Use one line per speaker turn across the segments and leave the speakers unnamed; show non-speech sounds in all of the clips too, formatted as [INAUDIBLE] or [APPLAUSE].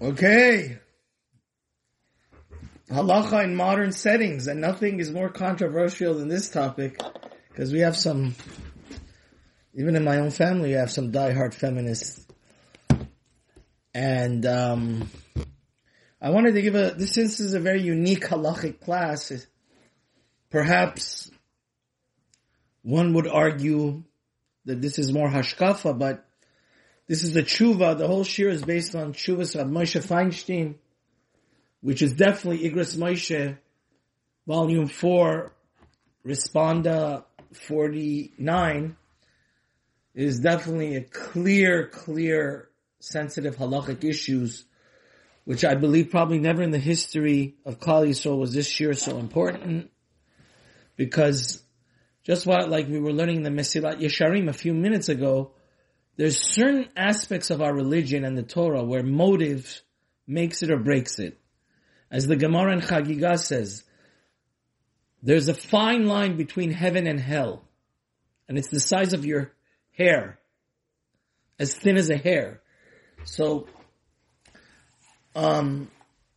Okay. Halacha in modern settings, and nothing is more controversial than this topic, because we have some, even in my own family, we have some diehard feminists. And, um, I wanted to give a, this since is a very unique halachic class. Perhaps one would argue that this is more hashkafa, but this is a tshuva. The whole shir is based on tshuvas of Moshe Feinstein, which is definitely Igros Moshe, volume 4, Responsa 49, is definitely a clear, clear, sensitive halachic issues, which I believe probably never in the history of Klal Yisrael was this year so important, because just what, like we were learning the Mesilat Yesharim a few minutes ago, there's certain aspects of our religion and the Torah where motive makes it or breaks it. As the Gemara in Chagiga says, there's a fine line between heaven and hell, and it's the size of your hair, as thin as a hair. So, um,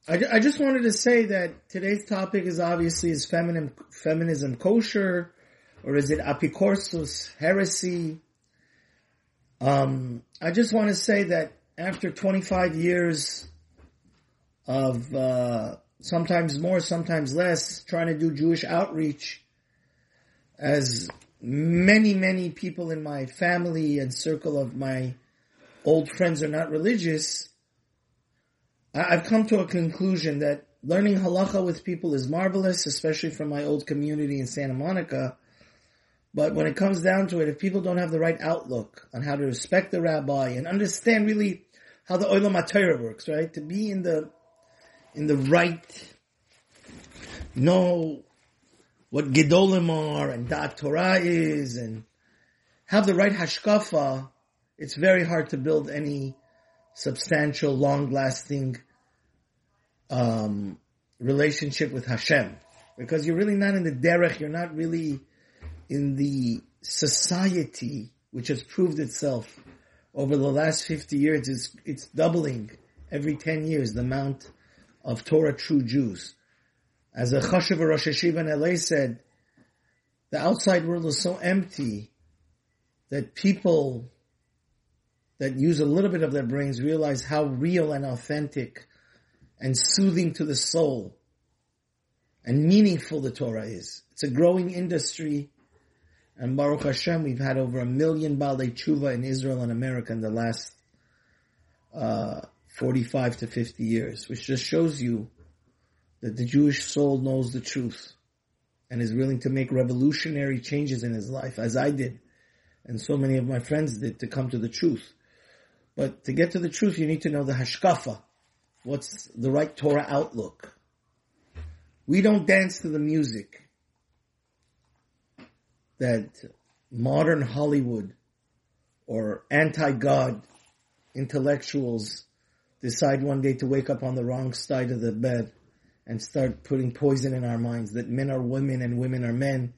I, I just wanted to say that today's topic is obviously is feminism, feminism kosher, or is it apikorsus, heresy? Um, I just want to say that after 25 years of uh, sometimes more, sometimes less, trying to do Jewish outreach, as many, many people in my family and circle of my old friends are not religious, I've come to a conclusion that learning halacha with people is marvelous, especially from my old community in Santa Monica. But when it comes down to it, if people don't have the right outlook on how to respect the rabbi and understand really how the olam HaTorah works, right? To be in the, in the right, know what Gedolim are and Da'at Torah is and have the right hashkafa, it's very hard to build any substantial, long-lasting um, relationship with Hashem. Because you're really not in the derech, you're not really in the society which has proved itself over the last 50 years, it's, it's doubling every 10 years the amount of Torah true Jews. As a Chashav Rosh HaYeshiva in LA said, the outside world is so empty that people that use a little bit of their brains realize how real and authentic and soothing to the soul and meaningful the Torah is. It's a growing industry and Baruch Hashem, we've had over a million Balei Tshuva in Israel and America in the last uh, 45 to 50 years, which just shows you that the Jewish soul knows the truth and is willing to make revolutionary changes in his life, as I did, and so many of my friends did, to come to the truth. But to get to the truth, you need to know the hashkafa. What's the right Torah outlook? We don't dance to the music that modern Hollywood or anti-God intellectuals decide one day to wake up on the wrong side of the bed and start putting poison in our minds that men are women and women are men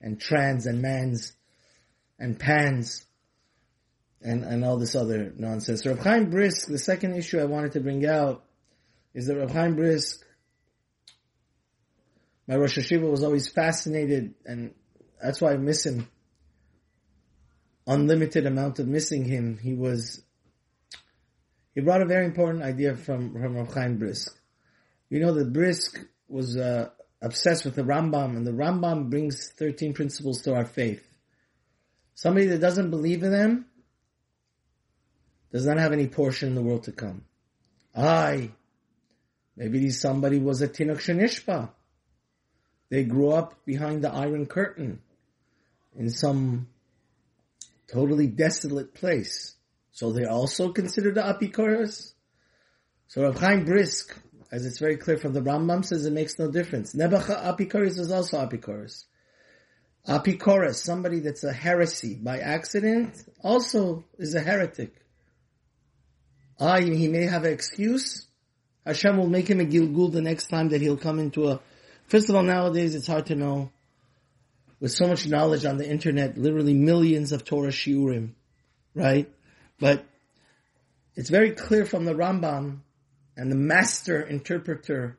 and trans and mans and pans and, and all this other nonsense. Rav Chaim Brisk, the second issue I wanted to bring out is that Rav Chaim Brisk, my Rosh HaYeshiva was always fascinated and that's why I miss him. Unlimited amount of missing him. He was, he brought a very important idea from, from Rav Chaim Brisk. You know that Brisk was, uh, obsessed with the Rambam and the Rambam brings 13 principles to our faith. Somebody that doesn't believe in them does not have any portion in the world to come. I, maybe somebody was a Tinok Shenishpa. They grew up behind the Iron Curtain in some totally desolate place. So they're also considered the apikoros. So Rav Chaim Brisk, as it's very clear from the Rambam, says it makes no difference. Nebuchadnezzar apikoros is also apikoros. Apikoros, somebody that's a heresy by accident, also is a heretic. Ah, he may have an excuse. Hashem will make him a Gilgul the next time that he'll come into a, first of all, nowadays it's hard to know with so much knowledge on the internet, literally millions of Torah shiurim, right? But it's very clear from the Rambam and the master interpreter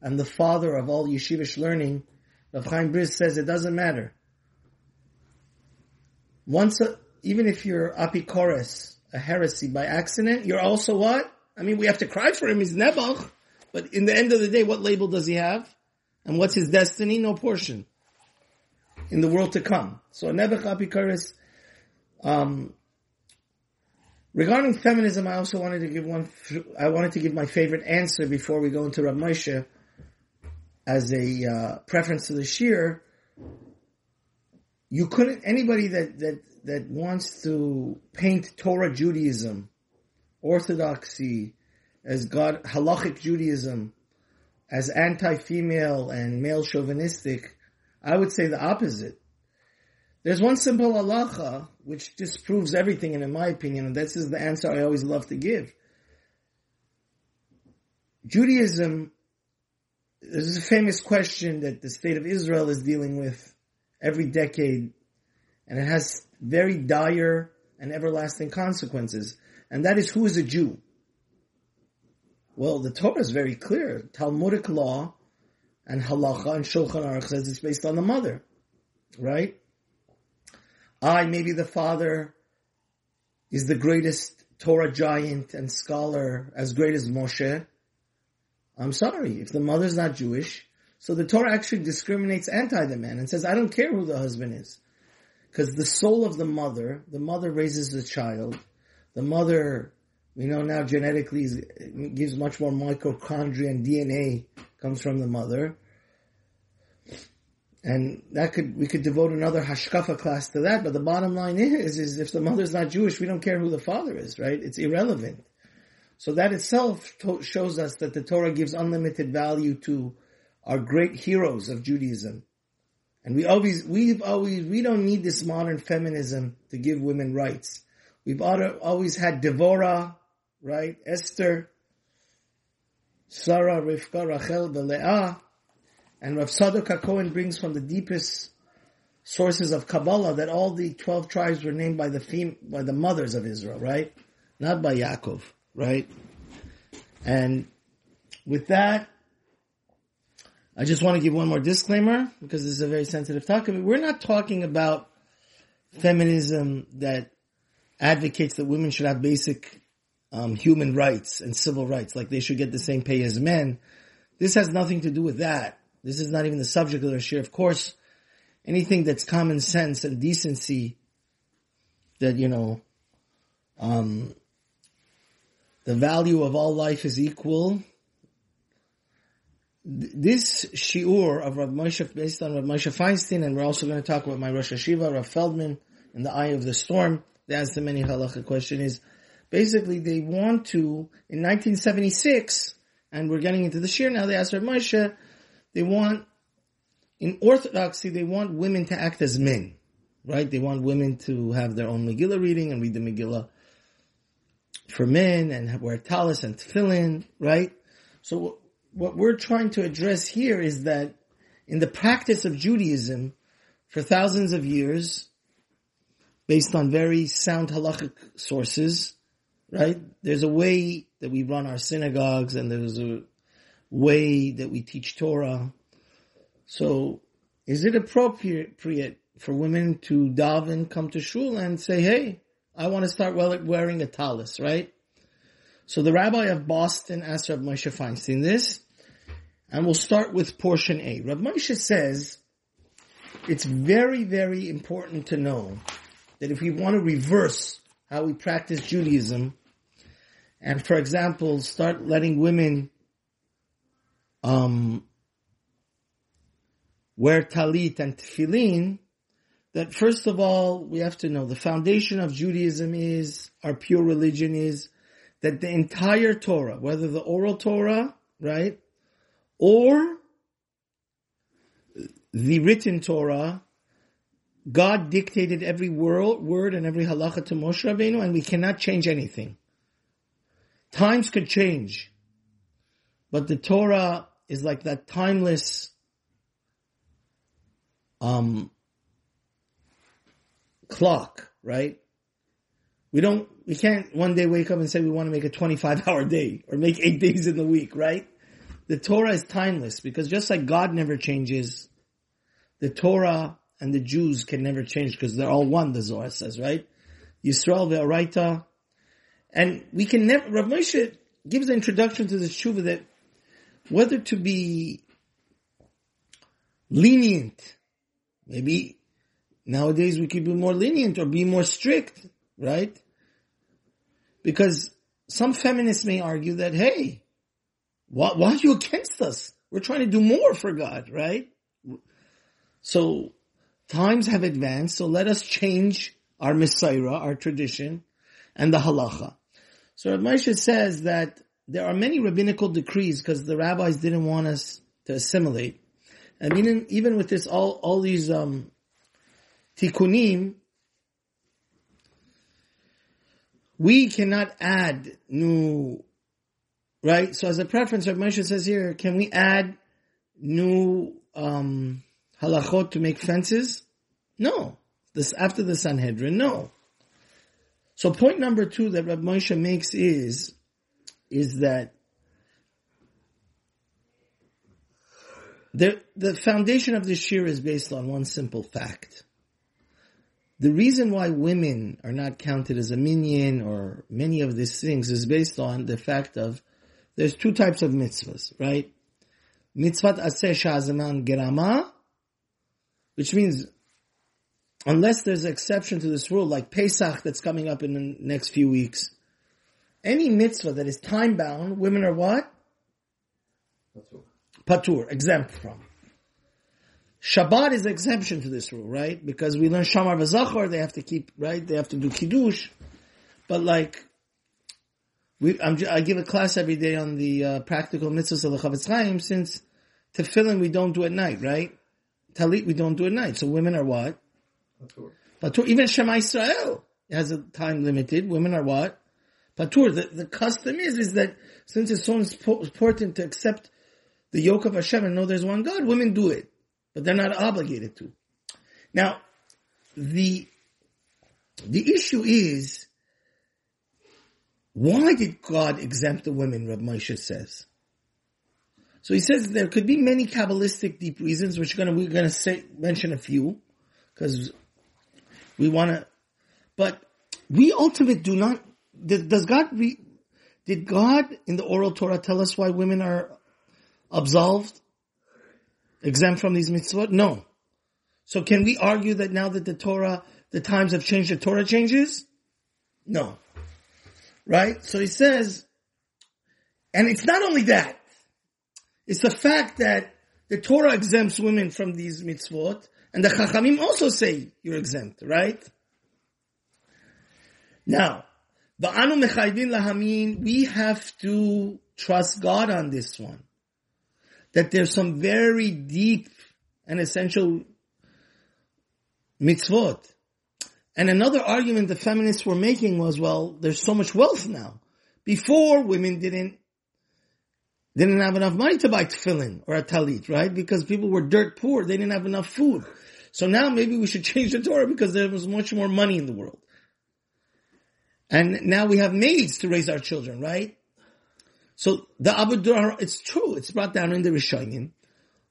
and the father of all yeshivish learning, Rav Chaim Brisk says it doesn't matter. Once, a, even if you're apikores, a heresy by accident, you're also what? I mean, we have to cry for him. He's Nebuch. But in the end of the day, what label does he have? And what's his destiny? No portion. In the world to come. So Nebuch apikores, um, regarding feminism, I also wanted to give one, I wanted to give my favorite answer before we go into Rav Moshe as a uh, preference to the shir, you couldn't anybody that that that wants to paint Torah Judaism, Orthodoxy, as God halachic Judaism, as anti-female and male chauvinistic, I would say the opposite. There's one simple halacha which disproves everything, and in my opinion, and this is the answer I always love to give. Judaism there's a famous question that the state of Israel is dealing with every decade, and it has very dire and everlasting consequences. And that is who is a Jew? Well, the Torah is very clear. Talmudic law and halacha and shulchan aruch says it's based on the mother, right? I, maybe the father, is the greatest Torah giant and scholar as great as Moshe, I'm sorry, if the mother's not Jewish, so the Torah actually discriminates anti the man and says, I don't care who the husband is. Because the soul of the mother, the mother raises the child, the mother, we know now genetically gives much more mitochondria and DNA comes from the mother. And that could, we could devote another hashkafa class to that, but the bottom line is, is if the mother's not Jewish, we don't care who the father is, right? It's irrelevant. So that itself to- shows us that the Torah gives unlimited value to our great heroes of Judaism. And we always, we've always, we don't need this modern feminism to give women rights. We've always had Devorah, right? Esther, Sarah, Rivka, Rachel, the Leah, and Rav Tzadok HaKohen brings from the deepest sources of Kabbalah that all the 12 tribes were named by the fem- by the mothers of Israel, right? Not by Yaakov right? And with that, I just want to give one more disclaimer because this is a very sensitive topic. We're not talking about feminism that advocates that women should have basic um, human rights and civil rights, like they should get the same pay as men. This has nothing to do with that. This is not even the subject of the share. Of course, anything that's common sense and decency that, you know, um, the value of all life is equal. This shiur of Rav Moshe, based on Rav Moshe Feinstein, and we're also going to talk about my Rosh HaYeshiva, Rav Feldman, in the Eye of the Storm. Asked the many halacha question is, basically they want to, in 1976, and we're getting into the shir now, they asked Rav Moshe, they want, in Orthodoxy, they want women to act as men, right? They want women to have their own Megillah reading and read the Megillah for men and wear talis and tefillin, right? So what we're trying to address here is that in the practice of Judaism for thousands of years, based on very sound halachic sources, right? There's a way that we run our synagogues and there's a way that we teach Torah. So is it appropriate for women to daven, come to shul and say, hey, I want to start wearing a talis, right? So the rabbi of Boston asked Rav Moshe Feinstein this, and we'll start with portion A. Rav Moshe says, it's very, very important to know that if we want to reverse how we practice Judaism, and for example, start letting women um, wear talit and tefillin, that first of all, we have to know the foundation of Judaism is, our pure religion is, that the entire Torah, whether the oral Torah, right, or the written Torah, God dictated every word, and every halacha to Moshe Rabbeinu, and we cannot change anything. Times could change, but the Torah is like that timeless um, clock, right? We don't we can't one day wake up and say we want to make a 25 [LAUGHS] hour day or make eight days in the week, right? The Torah is timeless because just like God never changes, the Torah and the Jews can never change because they're all one, the Zohar says, right? Yisrael ve'araita. And we can never, Rav Moshe gives an introduction to the tshuva that whether to be lenient, maybe nowadays we could be more lenient or be more strict, right? Because some feminists may argue that, hey, why, why are you against us? We're trying to do more for God, right? So times have advanced, so let us change our Mesorah, our tradition, and the halacha. So Rav Moshe says that there are many rabbinical decrees because the rabbis didn't want us to assimilate. I mean, even with this, all, all these, um, tikkunim, we cannot add new, right? So as a preference, Rav Moshe says here, can we add new, um, halachot to make fences? No. This, after the Sanhedrin, no. So point number two that Rav Moshe makes is, is that the, the foundation of the shir is based on one simple fact. The reason why women are not counted as a minyan or many of these things is based on the fact of there's two types of mitzvahs, right? Mitzvat aseh shazaman gerama, which means unless there's an exception to this rule, like Pesach that's coming up in the next few weeks, any mitzvah that is time bound, women are what? Patur. Patur, exempt from. Shabbat is an exemption to this rule, right? Because we learn Shamar v'Zachor, they have to keep, right? They have to do Kiddush. But like, we, i give a class every day on the uh, practical mitzvahs of the Chofetz Chaim since tefillin we don't do at night, right? Talit we don't do at night. So women are what? Patur. Even Shema Israel has a time limited. Women are what? Patur. The, the custom is, is that since it's so important to accept the yoke of Hashem and know there's one God, women do it. But they're not obligated to. Now, the, the issue is, why did God exempt the women, Rav Moshe says? So he says there could be many Kabbalistic deep reasons, which we're gonna, we're gonna say, mention a few, because we wanna, but we ultimately do not, does God re, did God in the oral Torah tell us why women are absolved? Exempt from these mitzvot? No. So can we argue that now that the Torah, the times have changed, the Torah changes? No. Right? So he says, and it's not only that, it's the fact that the Torah exempts women from these mitzvot, and the Chachamim also say you're exempt, right? Now, Ba'anu mechayvin lahamin, we have to trust God on this one. That there's some very deep and essential mitzvot. And another argument the feminists were making was, well, there's so much wealth now. Before, women didn't didn't have enough money to buy tefillin or a talit, right? Because people were dirt poor. They didn't have enough food. So now maybe we should [LAUGHS] change the Torah because there was much more money in the world. And now we have maids to raise our children, right? So the Abu it's true. It's brought down in the Rishonim.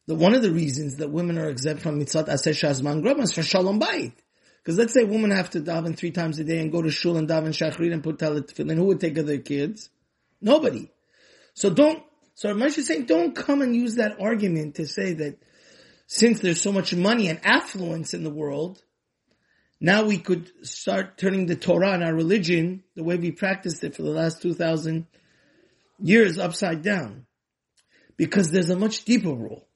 That one of the reasons that women are exempt from mitzvot aseh shazman grama is for shalom bayit. Because let's say women have to daven three times a day and go to shul and daven shachrit and put talit tefillin. Who would take care of their kids? Nobody. So don't so Moshe is saying, don't come and use that argument to say that since there's so much money and affluence in the world, now we could start turning the Torah and our religion, the way we practiced it for the last 2,000 years, upside down. Because there's a much deeper rule.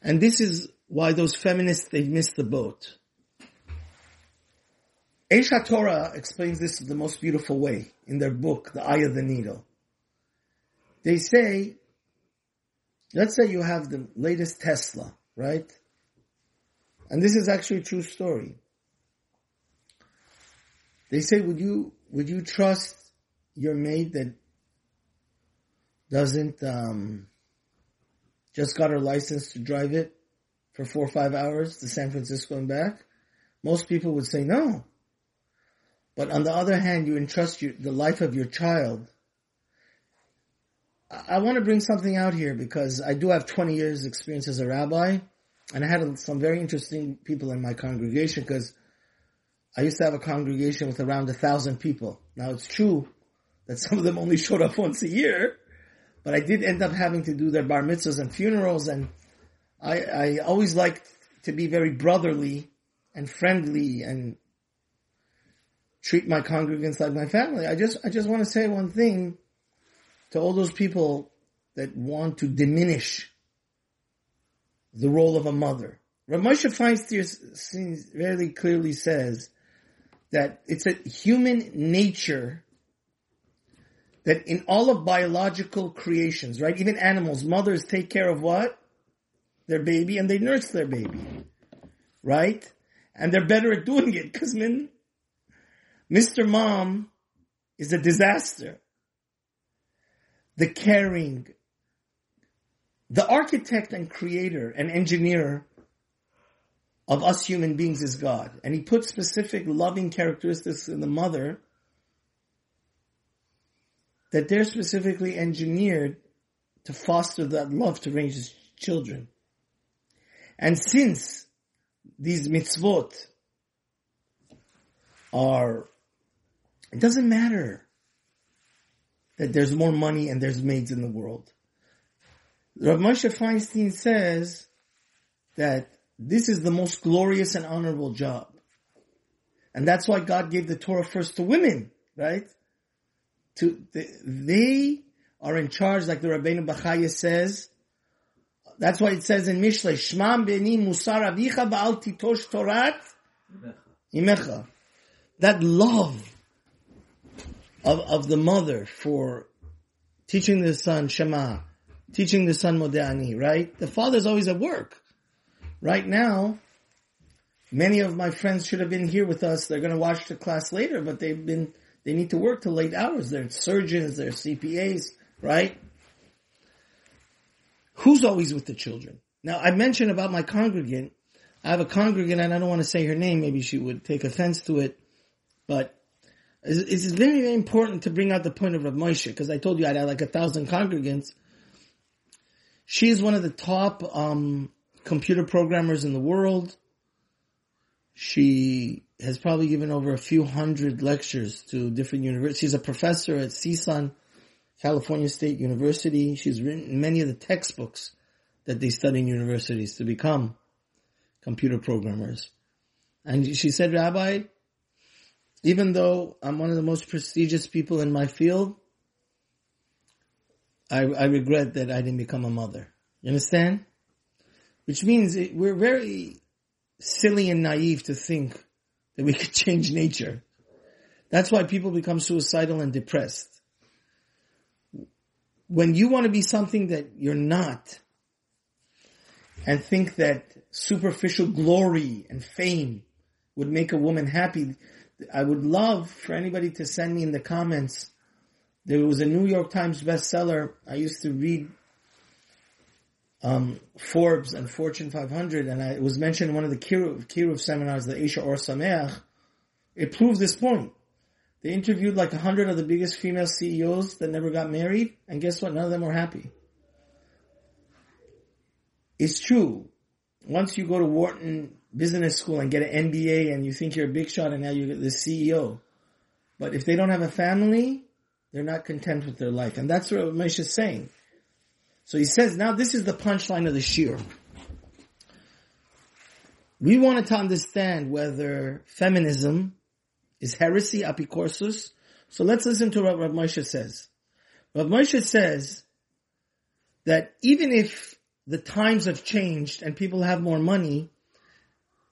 And this is why those feminists, they've missed the boat. Aish Torah explains this in the most beautiful way in their book, The Eye of the Needle they say, let's say you have the latest Tesla, right? And this is actually a true story. They say, would you, would you trust your maid that doesn't, um, just got her license to drive it for four or five hours to San Francisco and back? Most people would say no. but on the other hand, you entrust your, the life of your child. I, want to bring something out here because I do have 20 years experience as a rabbi, and I had some very interesting people in my congregation because I used to have a congregation with around a thousand people. Now it's true that some of them only showed up [LAUGHS] once a year, but I did end up having to do their bar mitzvahs and funerals and I, I always liked to be very brotherly and friendly and treat my congregants like my family. I just, I just want to say one thing to all those people that want to diminish the role of a mother. Rav Moshe Feinstein very clearly says that it's a human nature that in all of biological creations, right? Even animals, mothers take care of what? Their baby and they nurse their baby. Right? And they're better at doing it because Mr. Mom is a disaster. The caring, the architect and creator and engineer of us human beings is God. And he puts specific loving characteristics in the mother that they're specifically engineered to foster that love to raise his children. And since these mitzvot are, it doesn't matter that there's more money and there's maids in the world. Rav Moshe Feinstein says that this is the most glorious and honorable job. And that's why God gave the Torah first to women, right? To, they are in charge, like the Rabbeinu Bachaya says. That's why it says in Mishle, Shmam beni musar avicha ba'al titosh torat imecha. That love of, of the mother for teaching the son Shema, teaching the son Modeh Ani, right? The father's always at work. Right now, many of my friends should have been here with us. They're going to watch the class later, but they've been, they need to work till late hours. They're surgeons, they're CPAs, right? Who's always with the children? Now, I mentioned about my congregant. I have a congregant and I don't want to say her name. Maybe she would take offense to it, but it's, very, very important to bring out the point of Rav Moshe because I told you I had like a thousand congregants. She's one of the top, um, computer programmers in the world. She has probably given over a few hundred lectures to different universities. She's a professor at CSUN, California State University. She's written many of the textbooks that they study in universities to become computer programmers. And she said, Rabbi, even though I'm one of the most prestigious people in my field, I, I regret that I didn't become a mother. You understand? Which means it, we're very silly and naive to think that we [LAUGHS] could change nature. That's why people become suicidal and depressed. When you want to be something that you're not, and think that superficial glory and fame would make a woman happy, I would love for anybody to send me in the comments. There was a New York Times bestseller. I used to read um, Forbes and Fortune 500, and I, it was mentioned in one of the Kiruv, Kiruv seminars, the Isha Or Sameach, it proves this point. They interviewed like a hundred of the biggest female CEOs that never got married, and guess what? None of them were happy. It's true. Once you go to Wharton Business School and get an MBA and you think you're a big shot and now you're the CEO. But if they don't have a family, they're not content with their life. And that's what Moshe is saying. So he says, now this is the punchline of the shir. We wanted to understand whether feminism is heresy, apicorsus. So let's listen to what Rav Moshe says. Rav Moshe says that even if the times have changed and people have more money,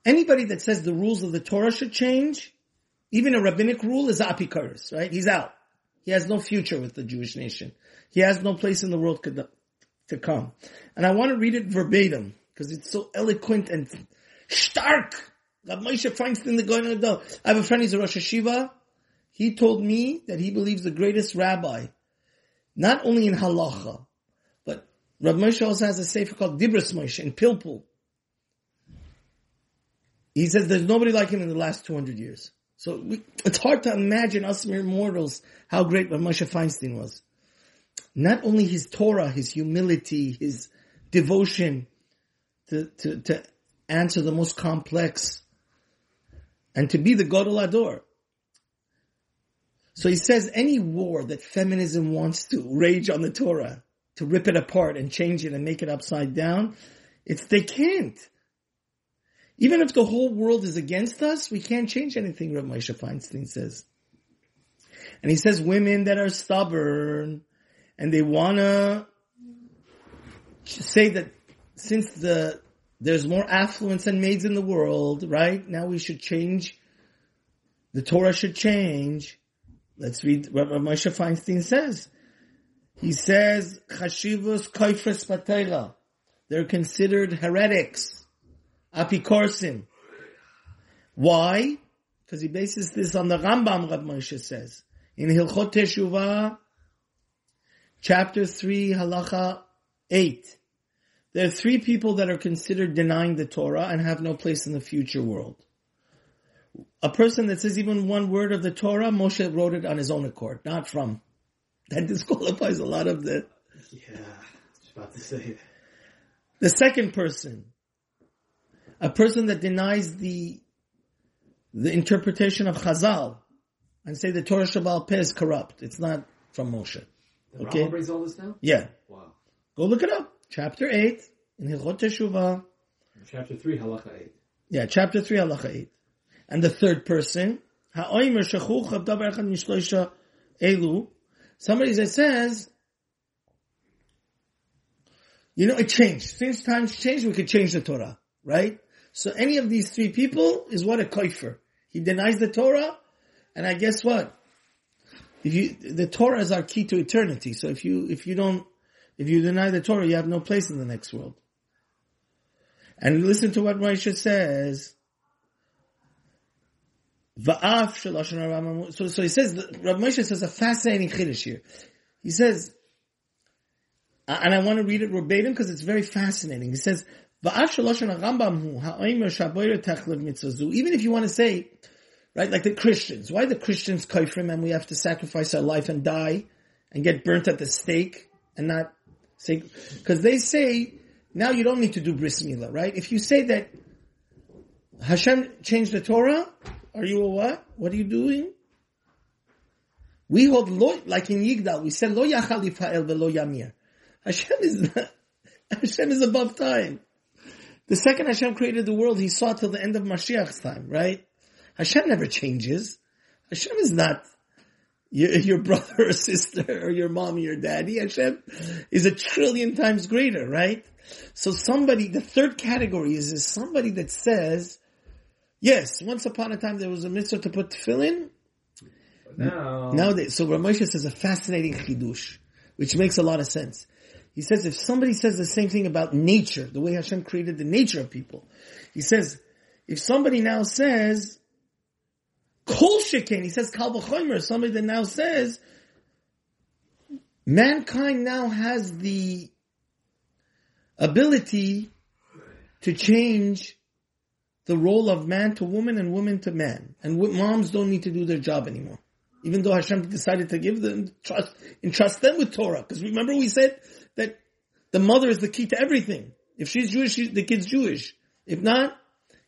anybody that says the rules of the Torah should change, even a rabbinic rule is apikaris, right? He's out. He has no future with the Jewish nation. He has no place in the world to come. And I want to read it verbatim because it's so eloquent and stark. Rav Moshe Feinstein, the Adel. I have a friend, he's a Rosh HaYeshiva. He told me that he believes the greatest rabbi, not only in halacha, but Rav Moshe also has a sefer called Dibros Moshe in Pilpul. He says there's nobody like him in the last 200 years. So we, it's hard to imagine us mere mortals how great Moshe Feinstein was. Not only his Torah, his humility, his devotion to, to, to answer the most complex and to be the Gadol HaDor. So he says any war that feminism wants to rage on the Torah, to rip it apart and change it and make it upside down, it's, they can't. Even if the whole world is against us, we can't change anything, Rav Moshe Feinstein says. And he says women that are stubborn and they wanna say that since the, there's more affluence and maids in the world, right? Now we should change. The Torah should change. Let's read what Rav Moshe Feinstein says. He says, Chashivus Kaifres Patela. They're considered heretics. Apikorsim. Why? Because he bases this on the Rambam, Rav Moshe says. In Hilchot Teshuvah, chapter 3, halacha 8. There are three people that are considered denying the Torah and have no place in the future world. A person that says even one word of the Torah, Moshe wrote it on his own accord, not from. [LAUGHS] That disqualifies a lot of the.
Yeah, I was about to say that.
The second person, a person that denies the the interpretation of Chazal and say the Torah Shabbal Peh is corrupt. It's not from Moshe.
The
Okay.
Rambam all this now?
Yeah.
Wow.
Go look it up. Chapter 8 in Hilchot Teshuvah.
Chapter 3, halacha 8.
Yeah, chapter 3, halacha 8. And the third person, ha'oimer shechuch av davar echad mishloisha elu. Somebody that says, you know, it changed. Since times changed, we could change the Torah, right? So any of these three people is what a koifer. He denies the Torah, and I guess what? If you, the Torah is our key to eternity. So if you, if you don't, if you deny the Torah, you have no place in the next world. And listen to what Moshe says. So, so he says, Rav Moshe says a fascinating chiddush here. He says, and I want to read it verbatim because it's very fascinating. He says, Even if you want to say, right, like the Christians. Why the Christians kafrim and we have to sacrifice our life and die and get burnt at the stake and not say, because they say, now you don't need to do bris milah, right? If you say that Hashem changed the Torah, are you a what? What are you doing? We hold lo, like in Yigdal, we said lo yachal yifa'el velo yamir. Hashem is [LAUGHS] Hashem is above time. The second Hashem created the world, He saw till the end of Mashiach's time, right? Hashem never changes. Hashem is not your, your brother or sister or your mom or your daddy. Hashem is a trillion times greater, right? So somebody, the third category is, is somebody that says, yes, once upon a time there was a mitzvah to put tefillin.
But now,
Nowadays, so Ramosha says a fascinating chidush, which makes a lot of sense. He says if somebody says the same thing about nature, the way Hashem created the nature of people, he says, if somebody now says, kol shekin, he says kal v'chomer, somebody that now says, mankind now has the ability to change the role of man to woman and woman to man. And moms don't need to do their job anymore. Even though Hashem decided to give them, trust, entrust them with Torah. Because remember we said that the mother is the key to everything. If she's Jewish, she, the kid's Jewish. If not,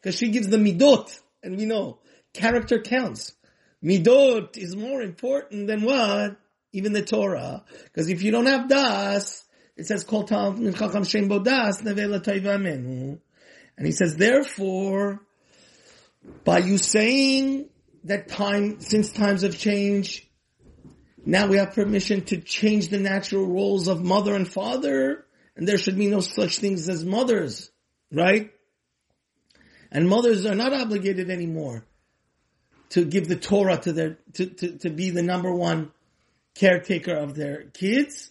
because she gives the midot. And we know, character counts. Midot is more important than what? Even the Torah. Because if you don't have das, it says, Kol tal min chacham shem nevela. And he says, therefore, by you saying that time, since times have changed, now we have permission to change the natural roles of mother and father, and there should be no such things as mothers, right? And mothers are not obligated anymore to give the Torah to their, to, to, to be the number one caretaker of their kids.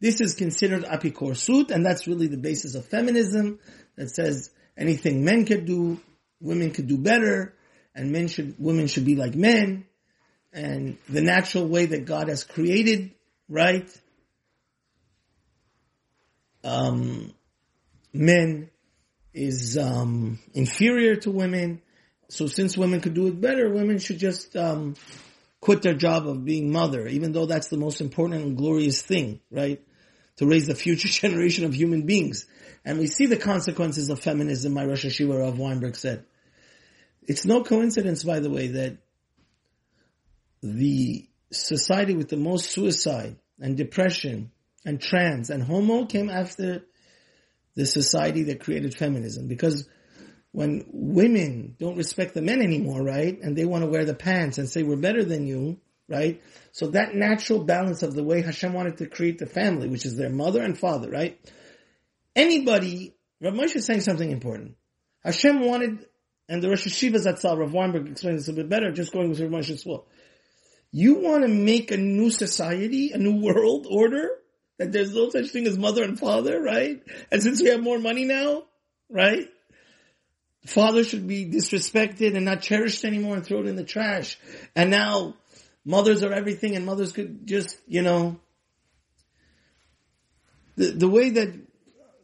This is considered apikorsut, and that's really the basis of feminism that says anything men could do, women could do better, and men should, women should be like men, and the natural way that God has created, right? Um, men is um, inferior to women, so since women could do it better, women should just um, quit their job of being mother, even though that's the most important and glorious thing, right? To raise the future [LAUGHS] generation of human beings. And we see the consequences of feminism, my Rosh HaYeshiva Rav Weinberg said. It's no coincidence, by the way, that the society with the most suicide and depression and trans and homo came after the society that created feminism. Because when women don't respect the men anymore, right? And they want to wear the pants and say we're better than you, right? So that natural balance of the way Hashem wanted to create the family, which is their mother and father, right? Anybody, Rav Moshe is saying something important. Hashem wanted, and the Rosh HaYeshiva Zatzal, Rav Weinberg explained this a bit better, just going with Rav Moshe's flow. You want to make a new society, a new world order, that there's no such thing as mother and father, right? And since we have more money now, right? Father should be disrespected and not cherished anymore and thrown in the trash. And now mothers are everything and mothers could just, you know, the, the way that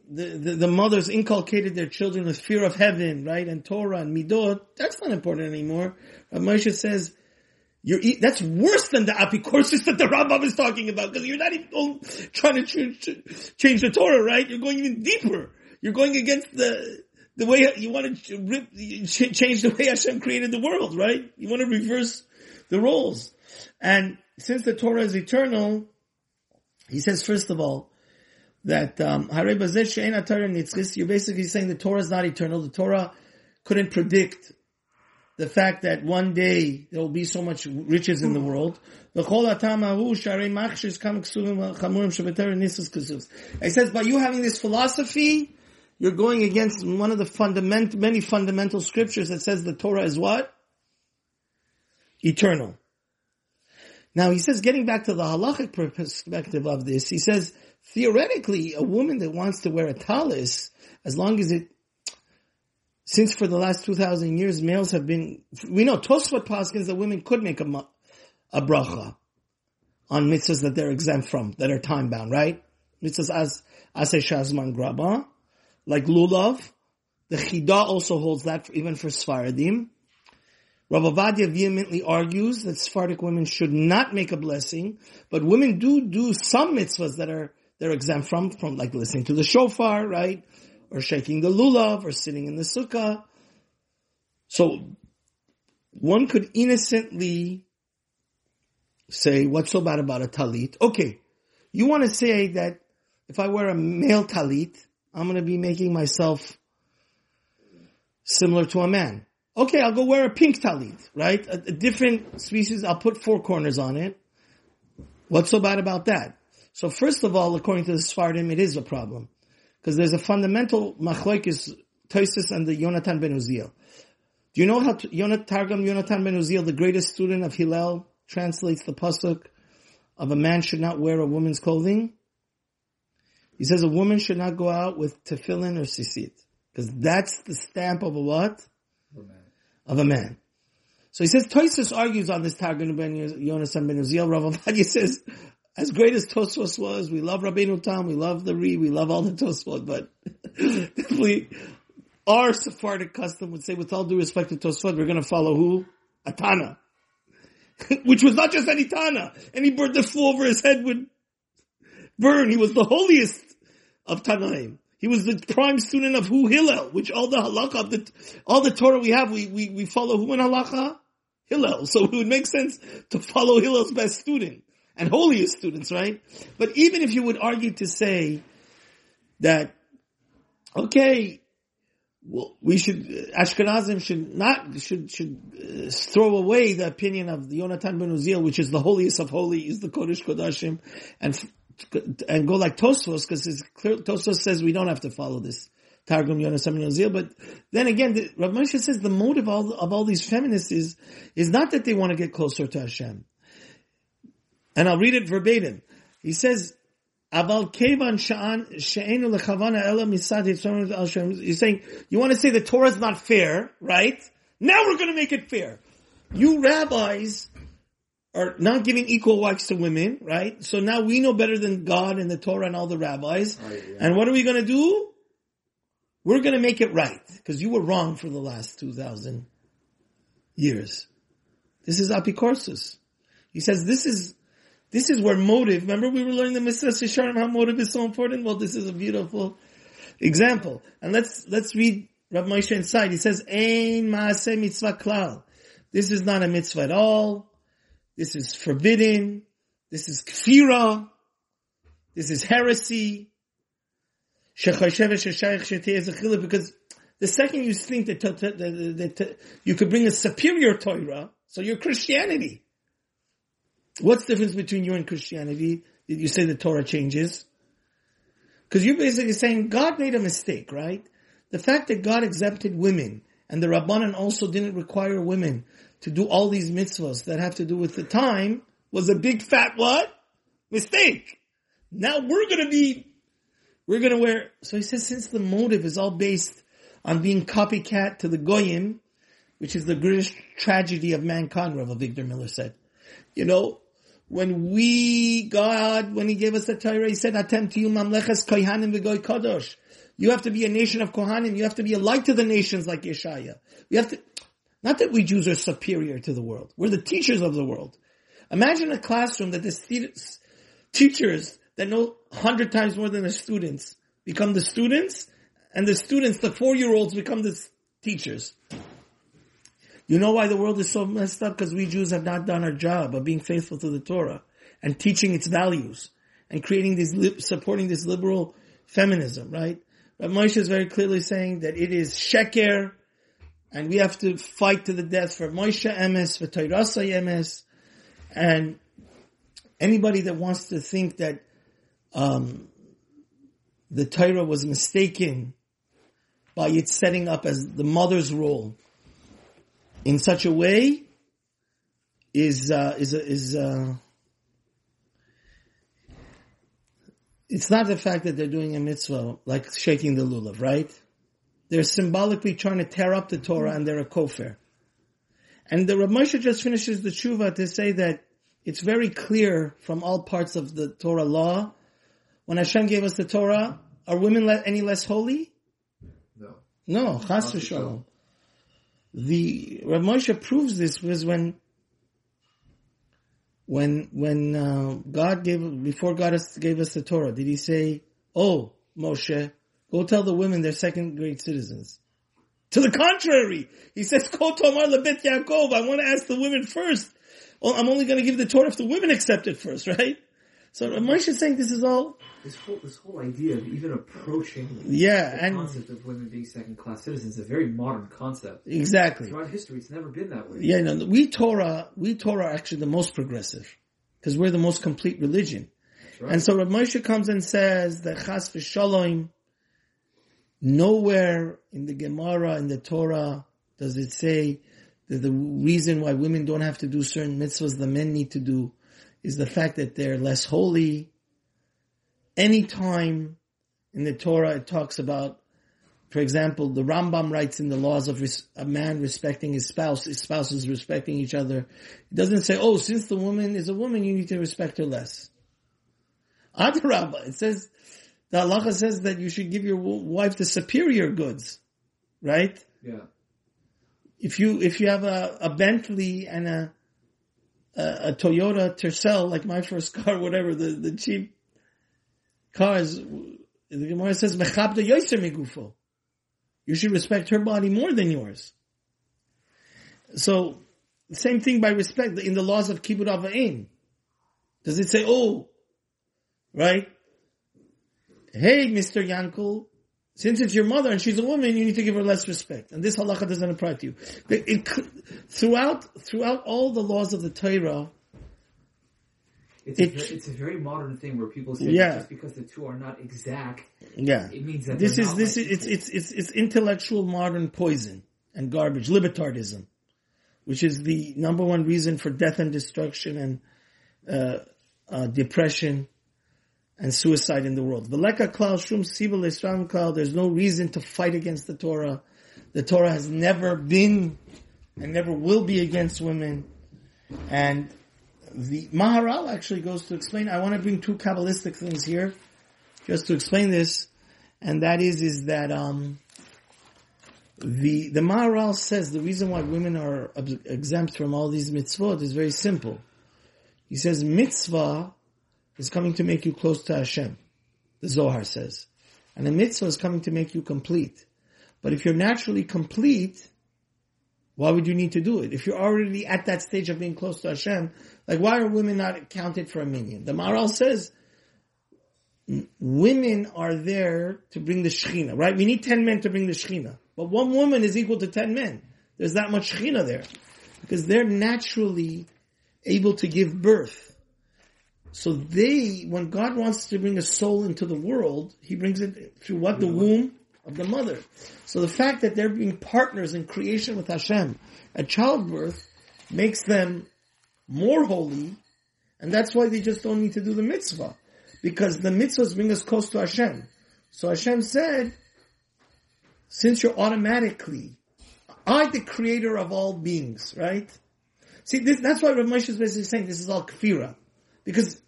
the, the, the, mothers inculcated their children with fear of heaven, right? And Torah and Midot, that's not important anymore. Rav Moshe says, you're, that's worse than the apicorsis that the Rambam is talking about because you're not even trying to ch- change the Torah, right? You're going even deeper. You're going against the the way you want to rip, change the way Hashem created the world, right? You want to reverse the roles. And since the Torah is eternal, he says first of all that um, you're basically saying the Torah is not eternal. The Torah couldn't predict the fact that one day there will be so much riches in the world. He says, by you having this philosophy, you're going against one of the fundament, many fundamental scriptures that says the Torah is what? Eternal. Now he says, getting back to the halachic perspective of this, he says, theoretically, a woman that wants to wear a talis, as long as it since for the last 2,000 years, males have been, we know Tosfot Paskins that women could make a, a bracha on mitzvahs that they're exempt from, that are time bound, right? Mitzvahs as, Aseh Shazman Grama, like Lulav. The Chida also holds that for, even for Sfaradim. Rav Ovadia vehemently argues that Sephardic women should not make a blessing, but women do do some mitzvahs that are, they're exempt from, from like listening to the shofar, right? Or shaking the lulav, or sitting in the sukkah. So, one could innocently say, what's so bad about a talit? Okay, you want to say that if I wear a male talit, I'm going to be making myself similar to a man. Okay, I'll go wear a pink talit, right? A, a different species, I'll put four corners on it. What's so bad about that? So first of all, according to the Sfardim, it is a problem. Because there's a fundamental machlokes Tosis and the Yonatan ben Uziel. Do you know how Yonat, Targum Yonatan ben Uziel, the greatest student of Hillel, translates the pasuk of a man should not wear a woman's clothing? He says a woman should not go out with tefillin or sisit. Because that's the stamp of a what? Of a man. So he says, Toisus argues on this Targum ben Yonatan ben Uziel. Rav [LAUGHS] says, as great as Tosfos was, we love Rabbeinu Tam, we love the Re, we love all the Tosfot, but [LAUGHS] definitely our Sephardic custom would say, with all due respect to Tosfot, we're going to follow who? Atana. [LAUGHS] Which was not just any Tana. Any bird that flew over his head would burn. He was the holiest of Tanaim. He was the prime student of who? Hillel, which all the halakha, of the, all the Torah we have, we, we, we follow who in halakha? Hillel. So it would make sense to follow Hillel's best student and holiest students, right? But even if you would argue to say that, okay, well, we should Ashkenazim should not should should uh, throw away the opinion of the Yonatan ben Uziel, which is the holiest of holy, is the Kodesh Kodashim, and and go like Tosfos because Tosfos says we don't have to follow this Targum Yonatan ben Uziel. But then again, the, Rav Moshe says the motive of all, of all these feminists is is not that they want to get closer to Hashem. And I'll read it verbatim. He says, Aval kevan sha'an she'enu lechavana ela misad He's saying, you want to say the Torah is not fair, right? Now we're going to make it fair. You rabbis are not giving equal rights to women, right? So now we know better than God and the Torah and all the rabbis. Oh, yeah. And what are we going to do? We're going to make it right because you were wrong for the last 2,000 years. This is apikorsus. He says this is this is where motive. Remember, we were learning the Mesilat Yesharim how motive is so important. Well, this is a beautiful example. And let's let's read Rav Moshe inside. He says, "Ein maaseh mitzvah klal." This is not a mitzvah at all. This is forbidden. This is kfira. This is heresy. Because the second you think that, that, that, that, you could bring a superior Torah, so you're Christianity. What's the difference between you and Christianity? Did you say the Torah changes? Because you're basically saying God made a mistake, right? The fact that God exempted women and the Rabbanan also didn't require women to do all these mitzvahs that have to do with the time was a big fat what? Mistake. Now we're gonna be, we're gonna wear, so he says since the motive is all based on being copycat to the Goyim, which is the greatest tragedy of mankind, Rav Avigdor Miller said. You know, when we, God, when He gave us the Torah, He said, Atem tiyu mamleches kohanim v'goy kadosh. You have to be a nation of Kohanim. You have to be a light to the nations like Yeshaya. We have to, not that we Jews are superior to the world. We're the teachers of the world. Imagine a classroom that the students, teachers that know hundred times more than the students become the students and the students, the four-year-olds become the teachers. You know why the world is so messed up? Because we Jews have not done our job of being faithful to the Torah and teaching its values and creating this, supporting this liberal feminism, right? But Moshe is very clearly saying that it is sheker, and we have to fight to the death for Moshe emes, for Torasa emes, and anybody that wants to think that um, the Torah was mistaken by its setting up as the mother's role in such a way is uh, is is uh, it's not the fact that they're doing a mitzvah like shaking the lulav, right? They're symbolically trying to tear up the Torah and they're a kofir. And the Rav Moshe just finishes the tshuva to say that it's very clear from all parts of the Torah law. When Hashem gave us the Torah, are women any less holy?
No.
No, chas v'shalom the Rav Moshe proves this was when when when uh, God gave before God gave us the Torah, did He say, "Oh, Moshe, go tell the women they're second grade citizens"? To the contrary, He says, "Ko tomar Yaakov." I want to ask the women first. Oh, I'm only going to give the Torah if the women accept it first, [LAUGHS] right? So Moshe is saying this is all
this whole this whole idea of even approaching
yeah
the
and
concept of women being second class citizens is a very modern concept.
Exactly.
Throughout history, it's never been that way.
Yeah, no, we Torah we Torah are actually the most progressive because we're the most complete religion. Right. And so Rav Moshe comes and says that Chas v'Shalom, nowhere in the Gemara in the Torah does it say that the reason why women don't have to do certain mitzvahs the men need to do is the fact that they're less holy. Anytime in the Torah it talks about, for example, the Rambam writes in the laws of a man respecting his spouse, his spouses respecting each other. It doesn't say, oh, since the woman is a woman, you need to respect her less. Adarabba, it says, the halacha says that you should give your wife the superior goods, right?
Yeah.
If you, if you have a, a Bentley and a, a, Toyota Tercel, like my first car, [LAUGHS] whatever, the, the cheap cars, the Gemara says, Mechabda yoiser migufo. You should respect her body more than yours. So, same thing by respect in the laws of Kibbut Ava'im. Does it say, oh, right? Hey, Mr. Yankel, since it's your mother and she's a woman, you need to give her less respect. And this halacha doesn't apply to you. It, throughout, throughout all the laws of the Torah,
it's, it, a, it's a very modern thing where people say
yeah.
just because the two are not exact,
yeah,
it means that
this is this
like
is it's, it's it's it's intellectual modern poison and garbage, libertardism, which is the number one reason for death and destruction and uh, uh, depression and suicide in the world. There's no reason to fight against the Torah. The Torah has never been and never will be against women. And the Maharal actually goes to explain. I want to bring two kabbalistic things here, just to explain this, and that is is that um, the the Maharal says the reason why women are exempt from all these mitzvot is very simple. He says mitzvah is coming to make you close to Hashem. The Zohar says. And a mitzvah is coming to make you complete. But if you're naturally complete, why would you need to do it? If you're already at that stage of being close to Hashem, like why are women not counted for a minyan? The Maharal says women are there to bring the Shechina, right? We need 10 men to bring the Shechina. But one woman is equal to 10 men. There's that much Shechina there. Because they're naturally able to give birth. So they, when God wants to bring a soul into the world, He brings it through what? The womb of the mother. So the fact that they're being partners in creation with Hashem at childbirth makes them more holy, and that's why they just don't need to do the mitzvah. Because the mitzvahs bring us close to Hashem. So Hashem said, since you're automatically, I the creator of all beings, right? See, this, that's why Rav Moshe is basically saying this is all kfira. Because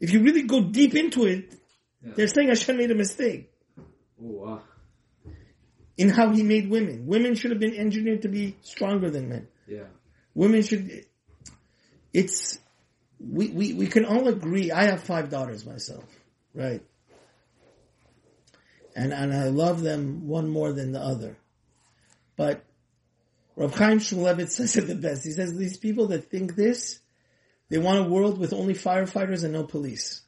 if you really go deep into it, yeah. they're saying Hashem made a mistake.
Oh, wow.
In how he made women. Women should have been engineered to be stronger than men.
Yeah.
Women should, it's, we, we, we can all agree, I have five daughters myself, right? And, and I love them one more than the other. But Rav Chaim Shmulevitz [LAUGHS] says it the best. He says these people that think this, they want a world with only firefighters and no police.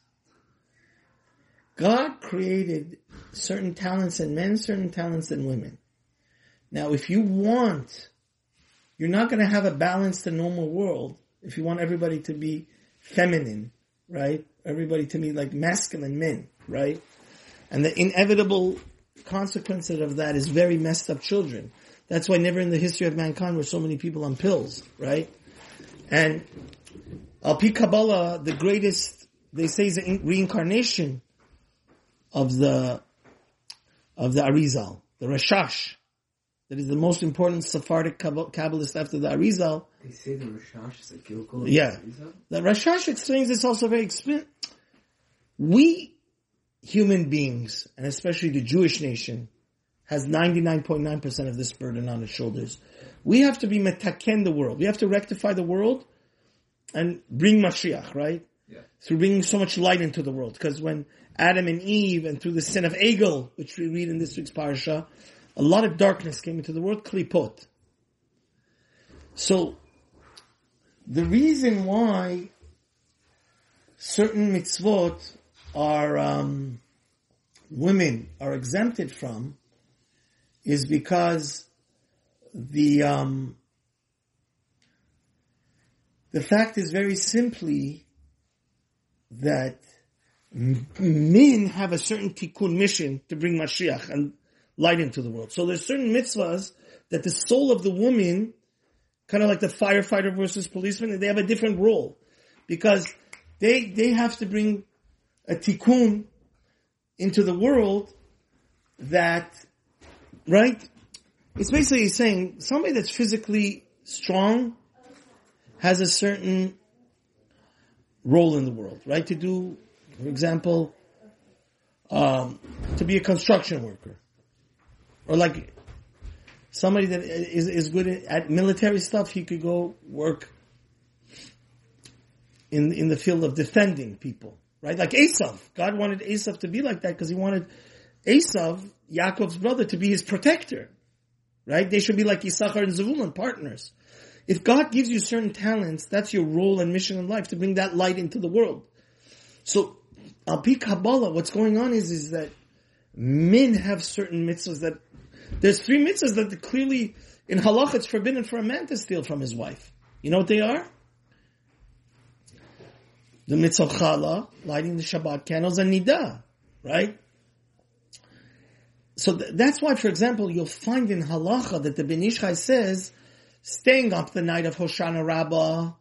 God created certain talents in men, certain talents in women. Now, if you want, you're not going to have a balanced and normal world if you want everybody to be feminine, right? Everybody to be like masculine men, right? And the inevitable consequences of that is very messed up children. That's why never in the history of mankind were so many people on pills, right? And Al Pi Kabbalah, the greatest, they say is a reincarnation of the, of the Arizal, the Rashash, that is the most important Sephardic Kabbalist after the Arizal.
They say the Rashash is a Gilgul
Yeah. The Rashash explains this also very explicit. We, human beings, and especially the Jewish nation, has 99.9% of this burden on its shoulders. We have to be metaken the world. We have to rectify the world and bring Mashiach, right?
Yeah.
Through bringing so much light into the world. Because when Adam and Eve and through the sin of Egel, which we read in this week's parasha, a lot of darkness came into the world, klipot. So, the reason why certain mitzvot are, um, women are exempted from is because the, um, the fact is very simply that men have a certain tikkun mission to bring Mashiach and light into the world. So there's certain mitzvahs that the soul of the woman, kind of like the firefighter versus policeman, they have a different role because they they have to bring a tikkun into the world that right. It's basically saying somebody that's physically strong has a certain role in the world, right? To do, for example, um, to be a construction worker, or like somebody that is is good at military stuff. He could go work in in the field of defending people, right? Like Esav. God wanted Esav to be like that because he wanted Esav, Yaakov's brother, to be his protector, right? They should be like Issachar and Zevulun, partners. If God gives you certain talents, that's your role and mission in life to bring that light into the world. So, Al Pi Kabbalah, what's going on is, is that men have certain mitzvahs that, there's three mitzvahs that clearly, in halach, it's forbidden for a man to steal from his wife. You know what they are? The mitzvah challah, lighting the Shabbat candles, and nidah, right? So th- that's why, for example, you'll find in halacha that the Ben Ish Chai says staying up the night of Hoshana Rabbah,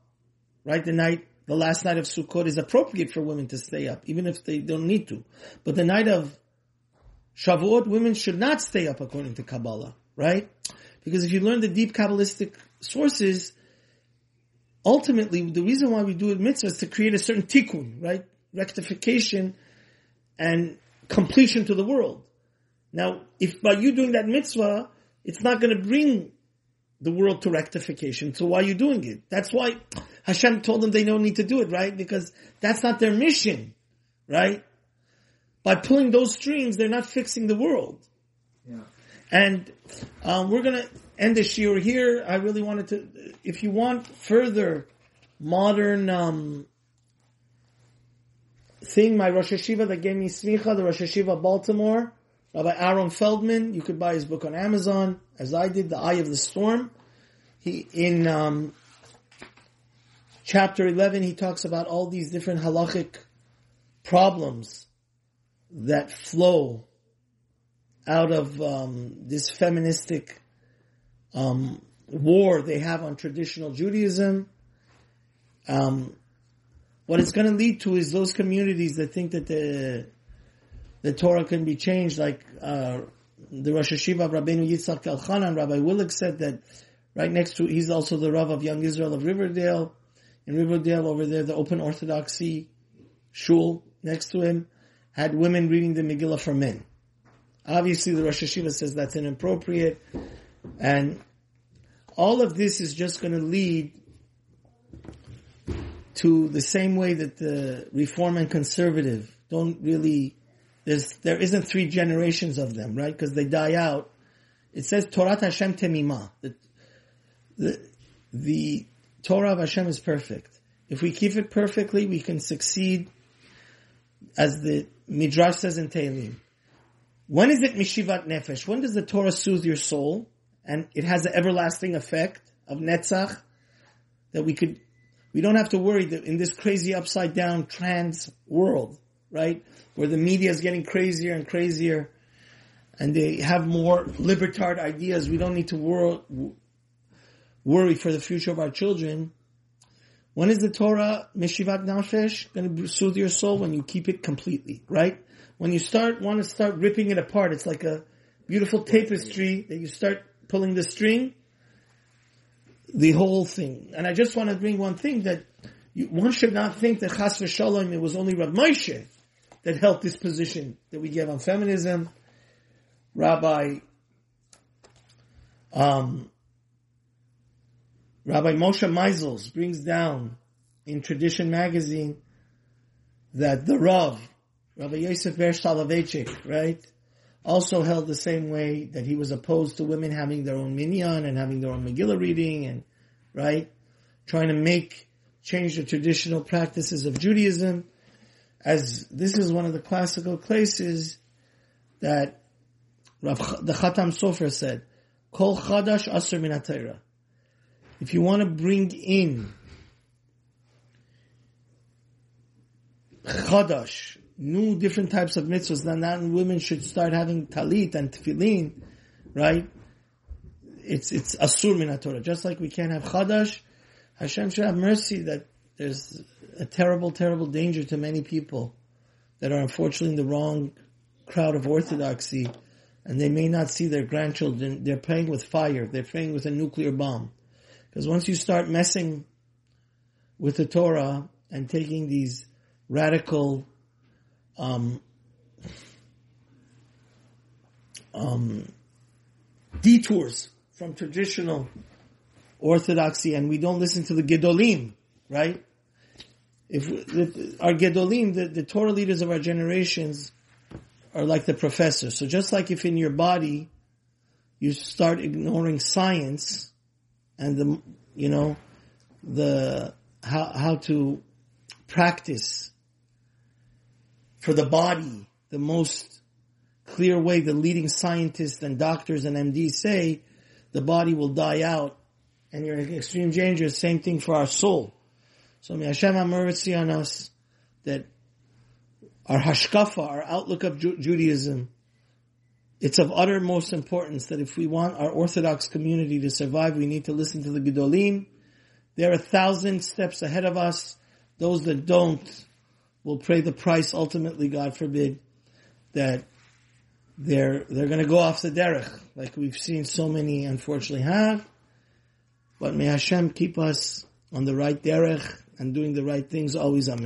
right? The night, the last night of Sukkot is appropriate for women to stay up, even if they don't need to. But the night of Shavuot, women should not stay up according to Kabbalah, right? Because if you learn the deep Kabbalistic sources, ultimately the reason why we do it mitzvah is to create a certain tikkun, right? Rectification and completion to the world. Now, if by you doing that mitzvah, it's not going to bring the world to rectification. So why are you doing it? That's why Hashem told them they don't need to do it, right? Because that's not their mission, right? By pulling those strings, they're not fixing the world.
Yeah.
And um, we're going to end the shiur here. I really wanted to, if you want further modern um, thing, my Rosh HaYeshiva that gave me smicha, the Rosh HaYeshiva Baltimore, Rabbi Aaron Feldman, you could buy his book on Amazon, as I did, The Eye of the Storm. He, in um, chapter 11, he talks about all these different halachic problems that flow out of um, this feministic um, war they have on traditional Judaism. Um, what it's going to lead to is those communities that think that the the Torah can be changed, like uh, the Rosh HaYeshiva of Rabbeinu Yitzchak Elchanan, Rabbi Willig said that right next to, he's also the Rav of Young Israel of Riverdale. In Riverdale over there, the Open Orthodoxy shul next to him had women reading the Megillah for men. Obviously the Rosh HaYeshiva says that's inappropriate and all of this is just going to lead to the same way that the reform and conservative don't really there's there isn't three generations of them, right? Because they die out. It says Torah Hashem Temima. The, the the Torah of Hashem is perfect. If we keep it perfectly, we can succeed, as the Midrash says in Tehillim. When is it Mishivat Nefesh? When does the Torah soothe your soul? And it has an everlasting effect of Netzach that we could, we don't have to worry that in this crazy upside down trans world, right? Where the media is getting crazier and crazier and they have more libertard ideas. We don't need to wor- worry for the future of our children. When is the Torah Meshivat Nefesh going to soothe your soul? When you keep it completely, right? When you start, want to start ripping it apart, it's like a beautiful tapestry that you start pulling the string, the whole thing. And I just want to bring one thing that you, one should not think that Chas v'Shalom, it was only Rav Moshe that held this position that we give on feminism. Rabbi, um, Rabbi Moshe Meisels brings down in Tradition magazine that the Rav, Rabbi Yosef Ber Soloveitchik, right, also held the same way that he was opposed to women having their own minyan and having their own Megillah reading and, right, trying to make, change the traditional practices of Judaism as this is one of the classical places that Rav, the Khatam Sofer said, Kol Chadash Asr Min If you want to bring in Chadash, new different types of mitzvahs, then that women should start having talit and tefillin, right? It's, it's asur min Torah. Just like we can't have chadash, Hashem should have mercy that there's a terrible, terrible danger to many people that are unfortunately in the wrong crowd of orthodoxy and they may not see their grandchildren. They're playing with fire. They're playing with a nuclear bomb. Because once you start messing with the Torah and taking these radical um, um, detours from traditional orthodoxy, and we don't listen to the gedolim, right? If our gedolim, the, the Torah leaders of our generations, are like the professors. So just like if in your body you start ignoring science and the you know the how how to practice for the body, the most clear way the leading scientists and doctors and MDs say, the body will die out and you're in extreme danger. Same thing for our soul. So may Hashem have mercy on us that our hashkafa, our outlook of Ju- Judaism, it's of uttermost importance that if we want our Orthodox community to survive, we need to listen to the Gedolim. They're a thousand steps ahead of us. Those that don't, will pay the price ultimately, God forbid, that they're, they're gonna go off the derech, like we've seen so many unfortunately have. But may Hashem keep us on the right derech and doing the right things always, amen.